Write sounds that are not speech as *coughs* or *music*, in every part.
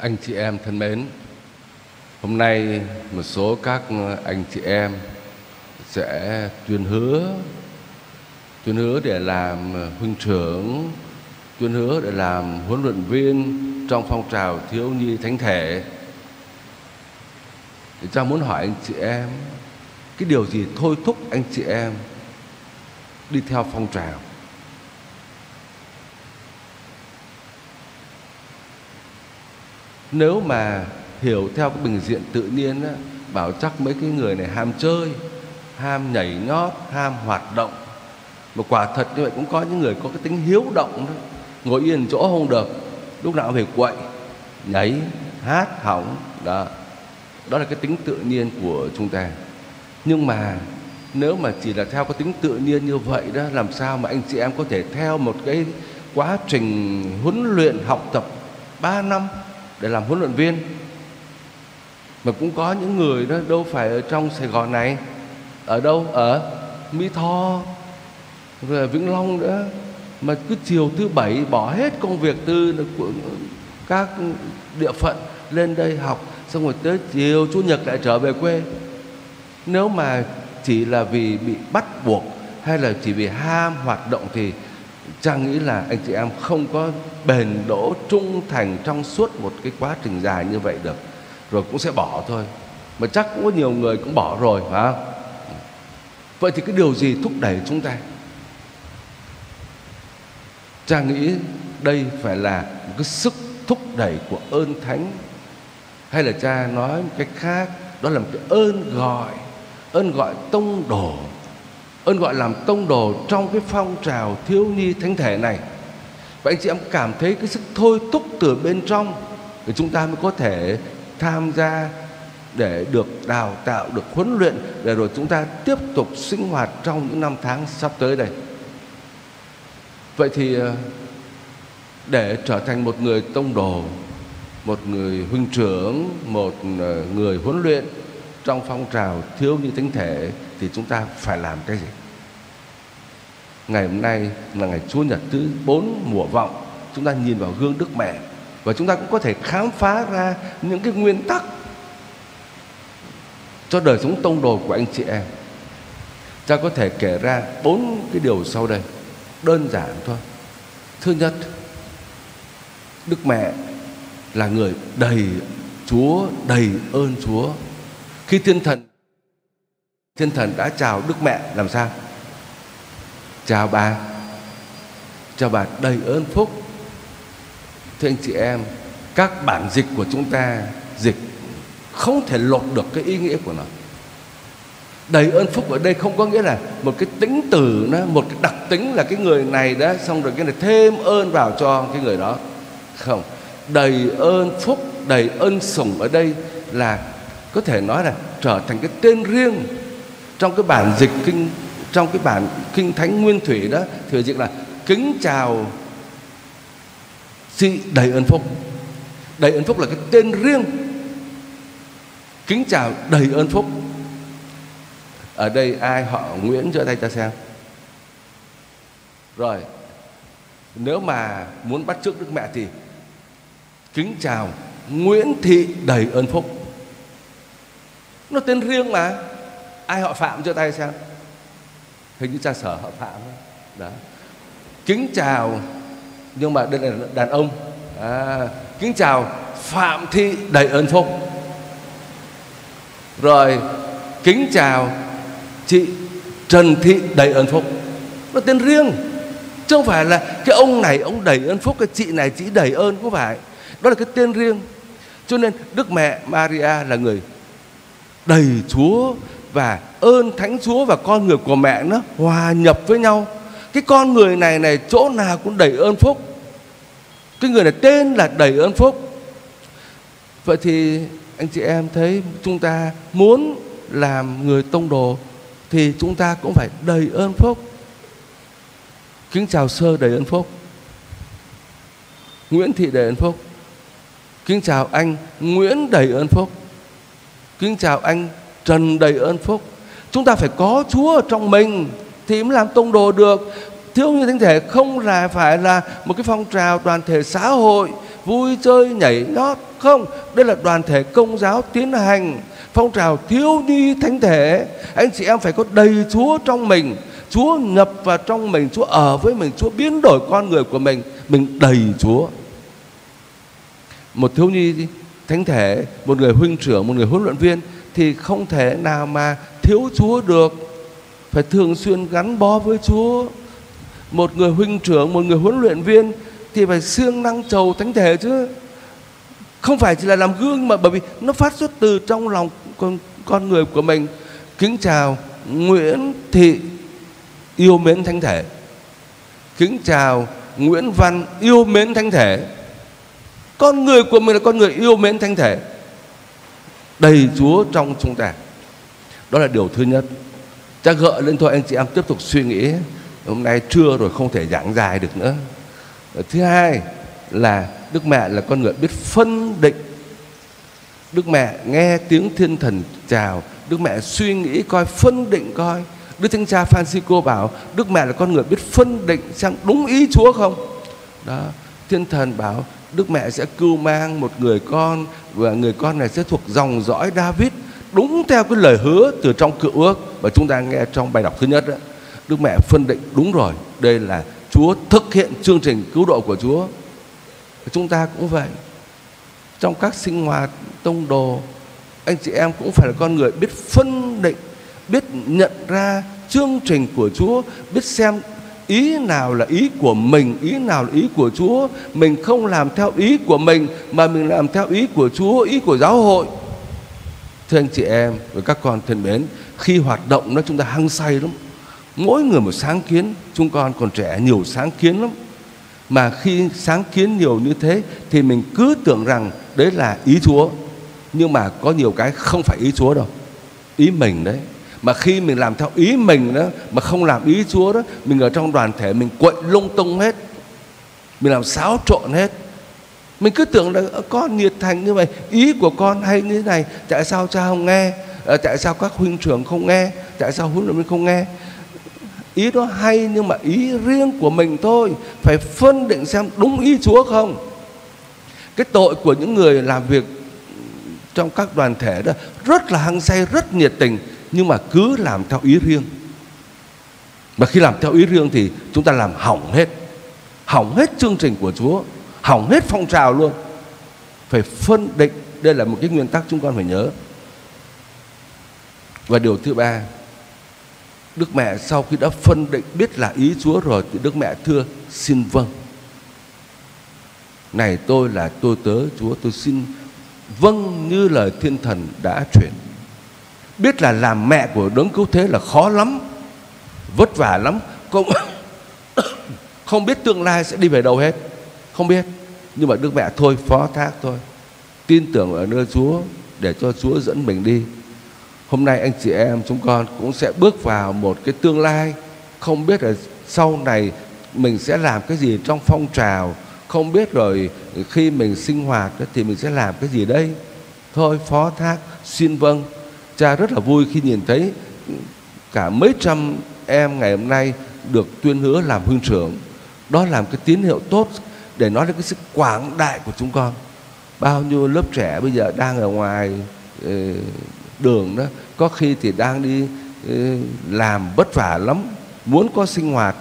Anh chị em thân mến, hôm nay một số các anh chị em sẽ tuyên hứa tuyên hứa để làm huynh trưởng tuyên hứa để làm huấn luyện viên trong phong trào thiếu nhi thánh thể. Thì cha muốn hỏi anh chị em cái điều gì thôi thúc anh chị em đi theo phong trào? Nếu mà hiểu theo cái bình diện tự nhiên á, bảo chắc mấy cái người này ham chơi ham nhảy nhót ham hoạt động. Mà quả thật như vậy cũng có những người có cái tính hiếu động đó ngồi yên chỗ không được lúc nào cũng phải quậy nhảy hát hỏng đó. Đó là cái tính tự nhiên của chúng ta. Nhưng mà nếu mà chỉ là theo cái tính tự nhiên như vậy đó làm sao mà anh chị em có thể theo một cái quá trình huấn luyện học tập 3 năm để làm huấn luyện viên. Mà cũng có những người đó đâu phải ở trong Sài Gòn này, ở đâu? Ở Mỹ Tho, rồi Vĩnh Long nữa mà cứ chiều thứ bảy bỏ hết công việc tư của các địa phận lên đây học, xong rồi tới chiều chủ nhật lại trở về quê. Nếu mà chỉ là vì bị bắt buộc hay là chỉ vì ham hoạt động thì Trang nghĩ là anh chị em không có bền đỗ trung thành trong suốt một cái quá trình dài như vậy được. Rồi cũng sẽ bỏ thôi. Mà chắc cũng có nhiều người cũng bỏ rồi, phải không? Vậy thì cái điều gì thúc đẩy chúng ta? Trang nghĩ đây phải là một cái sức thúc đẩy của ơn thánh. Hay là cha nói một cách khác, đó là một cái ơn gọi ơn gọi tông đồ ơn gọi làm tông đồ trong cái phong trào thiếu nhi thánh thể này. Và anh chị em cảm thấy cái sức thôi thúc từ bên trong để chúng ta mới có thể tham gia để được đào tạo, được huấn luyện để rồi chúng ta tiếp tục sinh hoạt trong những năm tháng sắp tới đây. Vậy thì ờ, để trở thành một người tông đồ, một người huynh trưởng, một ờ, người huấn luyện trong phong trào thiếu nhi thánh thể thì chúng ta phải làm cái gì? Ngày hôm nay là ngày Chúa Nhật thứ bốn mùa vọng, chúng ta nhìn vào gương Đức Mẹ và chúng ta cũng có thể khám phá ra những cái nguyên tắc cho đời sống tông đồ của anh chị em. Ta có thể kể ra bốn cái điều sau đây, đơn giản thôi. Thứ nhất, Đức Mẹ là người đầy Chúa, đầy ơn Chúa khi thiên thần thiên thần đã chào Đức Mẹ, làm sao? Chào bà. Chào bà đầy ơn phúc. Thưa anh chị em, các bản dịch của chúng ta, dịch không thể lột được cái ý nghĩa của nó. Đầy ơn phúc ở đây không có nghĩa là một cái tính từ nó, một cái đặc tính là cái người này đó, xong rồi cái này thêm ơn vào cho cái người đó. Không. Đầy ơn phúc, đầy ơn sủng ở đây là có thể nói là trở thành cái tên riêng trong cái bản dịch kinh, trong cái bản kinh thánh nguyên thủy đó thừa dịch là kính chào chị đầy ơn phúc. Đầy ơn phúc là cái tên riêng. Kính chào đầy ơn phúc. Ở đây ai họ Nguyễn, giơ tay cho xem. Rồi, nếu mà muốn bắt chước Đức Mẹ thì kính chào Nguyễn Thị đầy ơn phúc nó tên riêng mà. Ai họ Phạm cho tay xem. Hình như cha sở họ Phạm đó. Kính chào nhưng mà đây là đàn ông. À, kính chào Phạm Thị đầy ơn phúc. Rồi kính chào chị Trần Thị đầy ơn phúc. Nó tên riêng. Chứ không phải là cái ông này ông đầy ơn phúc cái chị này chị đầy ơn không phải. Đó là cái tên riêng. Cho nên Đức Mẹ Maria là người đầy Chúa và ơn Thánh Chúa và con người của mẹ nó hòa nhập với nhau. Cái con người này này, chỗ nào cũng đầy ơn phúc. Cái người này tên là đầy ơn phúc. Vậy thì anh chị em thấy chúng ta muốn làm người tông đồ thì chúng ta cũng phải đầy ơn phúc. Kính chào sơ đầy ơn phúc. Nguyễn Thị đầy ơn phúc. Kính chào anh Nguyễn đầy ơn phúc. Kính chào anh, Trần đầy ơn phúc. Chúng ta phải có Chúa ở trong mình thì mới làm tông đồ được. Thiếu như thánh thể không là phải là một cái phong trào toàn thể xã hội, vui chơi, nhảy nhót. Không, đây là đoàn thể công giáo tiến hành. Phong trào thiếu nhi thánh thể. Anh chị em phải có đầy chúa trong mình. Chúa nhập vào trong mình, chúa ở với mình, chúa biến đổi con người của mình. Mình đầy chúa. Một thiếu nhi thánh thể, một người huynh trưởng, một người huấn luyện viên, thì không thể nào mà thiếu chúa được. Phải thường xuyên gắn bó với chúa. Một người huynh trưởng, một người huấn luyện viên thì phải siêng năng trầu thánh thể chứ. Không phải chỉ là làm gương mà bởi vì nó phát xuất từ trong lòng con con người của mình. Kính chào Nguyễn Thị yêu mến thánh thể. Kính chào Nguyễn Văn yêu mến thánh thể con người của mình là con người yêu mến thánh thể, đầy Chúa trong chúng ta. Đó là điều thứ nhất. Chắc gợi lên thôi, anh chị em tiếp tục suy nghĩ. Hôm nay trưa rồi không thể giảng dài được nữa. Thứ hai là đức mẹ là con người biết phân định. Đức mẹ nghe tiếng thiên thần chào, đức mẹ suy nghĩ coi, phân định coi. Đức thánh cha Francisco bảo, đức mẹ là con người biết phân định xem đúng ý chúa không? Đó, thiên thần bảo đức mẹ sẽ cưu mang một người con và người con này sẽ thuộc dòng dõi David đúng theo cái lời hứa từ trong cựu ước. Và chúng ta nghe trong bài đọc thứ nhất đó, đức mẹ phân định đúng rồi, đây là Chúa thực hiện chương trình cứu độ của Chúa. Chúng ta cũng vậy. Trong các sinh hoạt, tông đồ, anh chị em cũng phải là con người biết phân định, biết nhận ra chương trình của Chúa, biết xem ý nào là ý của mình, ý nào là ý của Chúa? Mình không làm theo ý của mình, mà mình làm theo ý của Chúa, ý của giáo hội. Thưa anh chị em và các con thân mến, khi hoạt động nó chúng ta hăng say lắm. Mỗi người một sáng kiến, chúng con còn trẻ nhiều sáng kiến lắm. Mà khi sáng kiến nhiều như thế thì mình cứ tưởng rằng đấy là ý Chúa. Nhưng mà có nhiều cái không phải ý Chúa đâu. Ý mình đấy mà khi mình làm theo ý mình đó, mà không làm ý Chúa đó, mình ở trong đoàn thể mình quậy lung tung hết. Mình làm xáo trộn hết. Mình cứ tưởng là con nhiệt thành như vậy, ý của con hay như thế này, tại sao cha không nghe? Ờ, tại sao các huynh trưởng không nghe? Tại sao huấn luyện viên không nghe? Ý đó hay nhưng mà ý riêng của mình thôi. Phải phân định xem đúng ý Chúa không. Cái tội của những người làm việc trong các đoàn thể đó rất là hăng say, rất nhiệt tình nhưng mà cứ làm theo ý riêng và khi làm theo ý riêng thì chúng ta làm hỏng hết hỏng hết chương trình của Chúa, hỏng hết phong trào luôn phải phân định, đây là một cái nguyên tắc chúng con phải nhớ và điều thứ ba, Đức mẹ sau khi đã phân định biết là ý Chúa rồi thì Đức mẹ thưa, xin vâng. Này tôi là tôi tớ, Chúa, tôi xin vâng như lời thiên thần đã truyền. Biết là làm mẹ của đấng cứu thế là khó lắm, vất vả lắm, không *coughs* không biết tương lai sẽ đi về đâu hết, không biết. Nhưng mà Đức mẹ thôi phó thác thôi, tin tưởng ở nơi Chúa để cho Chúa dẫn mình đi. Hôm nay anh chị em chúng con cũng sẽ bước vào một cái tương lai. Không biết là sau này mình sẽ làm cái gì trong phong trào. Không biết rồi khi mình sinh hoạt thì mình sẽ làm cái gì đây. Thôi phó thác xin vâng cha rất là vui khi nhìn thấy cả mấy trăm em ngày hôm nay được tuyên hứa làm huynh trưởng. Đó làm cái tín hiệu tốt để nói đến cái sự quảng đại của chúng con. Bao nhiêu lớp trẻ bây giờ đang ở ngoài ờ, đường đó, có khi thì đang đi ờ, làm vất vả lắm, muốn có sinh hoạt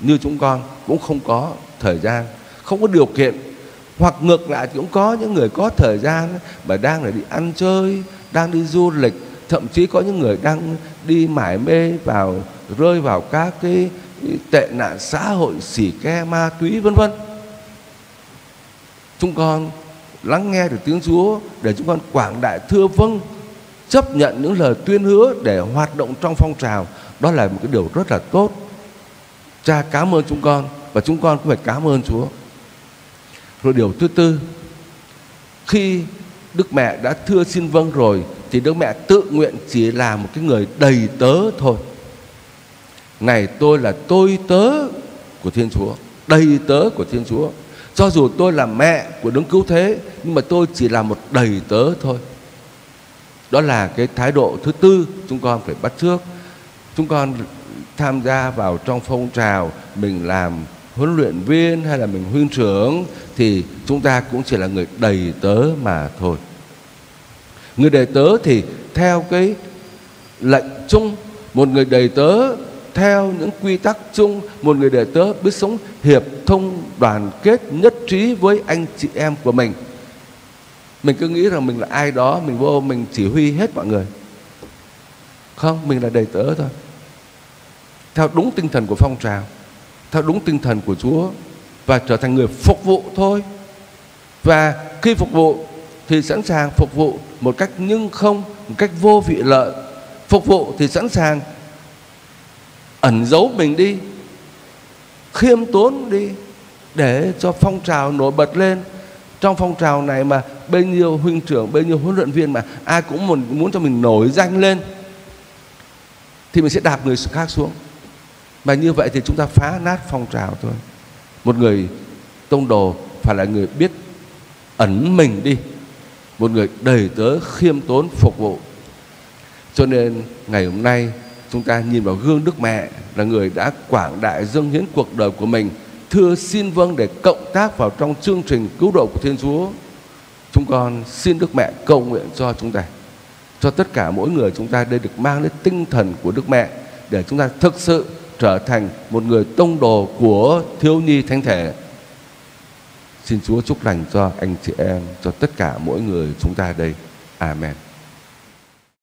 như chúng con cũng không có thời gian, không có điều kiện. Hoặc ngược lại cũng có những người có thời gian mà đang là đi ăn chơi, đang đi du lịch thậm chí có những người đang đi mải mê vào, rơi vào các cái tệ nạn xã hội, xỉ ke, ma túy, vân vân. Chúng con lắng nghe được tiếng Chúa để chúng con quảng đại thưa vâng chấp nhận những lời tuyên hứa để hoạt động trong phong trào. Đó là một cái điều rất là tốt. Cha, cảm ơn chúng con và chúng con cũng phải cảm ơn chúa. Rồi điều thứ tư, khi đức mẹ đã thưa xin vâng rồi thì đức mẹ tự nguyện chỉ là một cái người đầy tớ thôi. Này, tôi là tôi tớ của thiên chúa, đầy tớ của thiên chúa. Cho dù tôi là mẹ của đấng cứu thế, nhưng mà tôi chỉ là một đầy tớ thôi. Đó là cái thái độ thứ tư chúng con phải bắt trước. Chúng con tham gia vào trong phong trào mình làm huấn luyện viên hay là mình huynh trưởng thì chúng ta cũng chỉ là người đầy tớ mà thôi người đầy tớ thì theo cái lệnh chung, một người đầy tớ theo những quy tắc chung, một người đầy tớ biết sống hiệp thông đoàn kết nhất trí với anh chị em của mình. Mình cứ nghĩ rằng mình là ai đó, mình vô, mình chỉ huy hết mọi người. Không, mình là đầy tớ thôi. Theo đúng tinh thần của phong trào, theo đúng tinh thần của Chúa và trở thành người phục vụ thôi. Và khi phục vụ thì sẵn sàng phục vụ một cách nhưng không một cách vô vị lợi. Phục vụ thì sẵn sàng ẩn giấu mình đi khiêm tốn đi để cho phong trào nổi bật lên. Trong phong trào này mà bấy nhiêu huynh trưởng bấy nhiêu huấn luyện viên mà ai cũng muốn, muốn cho mình nổi danh lên thì mình sẽ đạp người khác xuống. Và như vậy thì chúng ta phá nát phong trào thôi. Một người tông đồ phải là người biết ẩn mình đi một người đầy tớ khiêm tốn phục vụ. Cho nên ngày hôm nay, chúng ta nhìn vào gương Đức Mẹ là người đã quảng đại dâng hiến cuộc đời của mình. Thưa xin vâng để cộng tác vào trong chương trình cứu độ của Thiên Chúa. Chúng con xin Đức Mẹ cầu nguyện cho chúng ta, cho tất cả mỗi người chúng ta đây được mang lên tinh thần của Đức Mẹ để chúng ta thực sự trở thành một người tông đồ của thiếu nhi thánh thể xin Chúa chúc lành cho anh chị em, cho tất cả mỗi người chúng ta đây. Amen.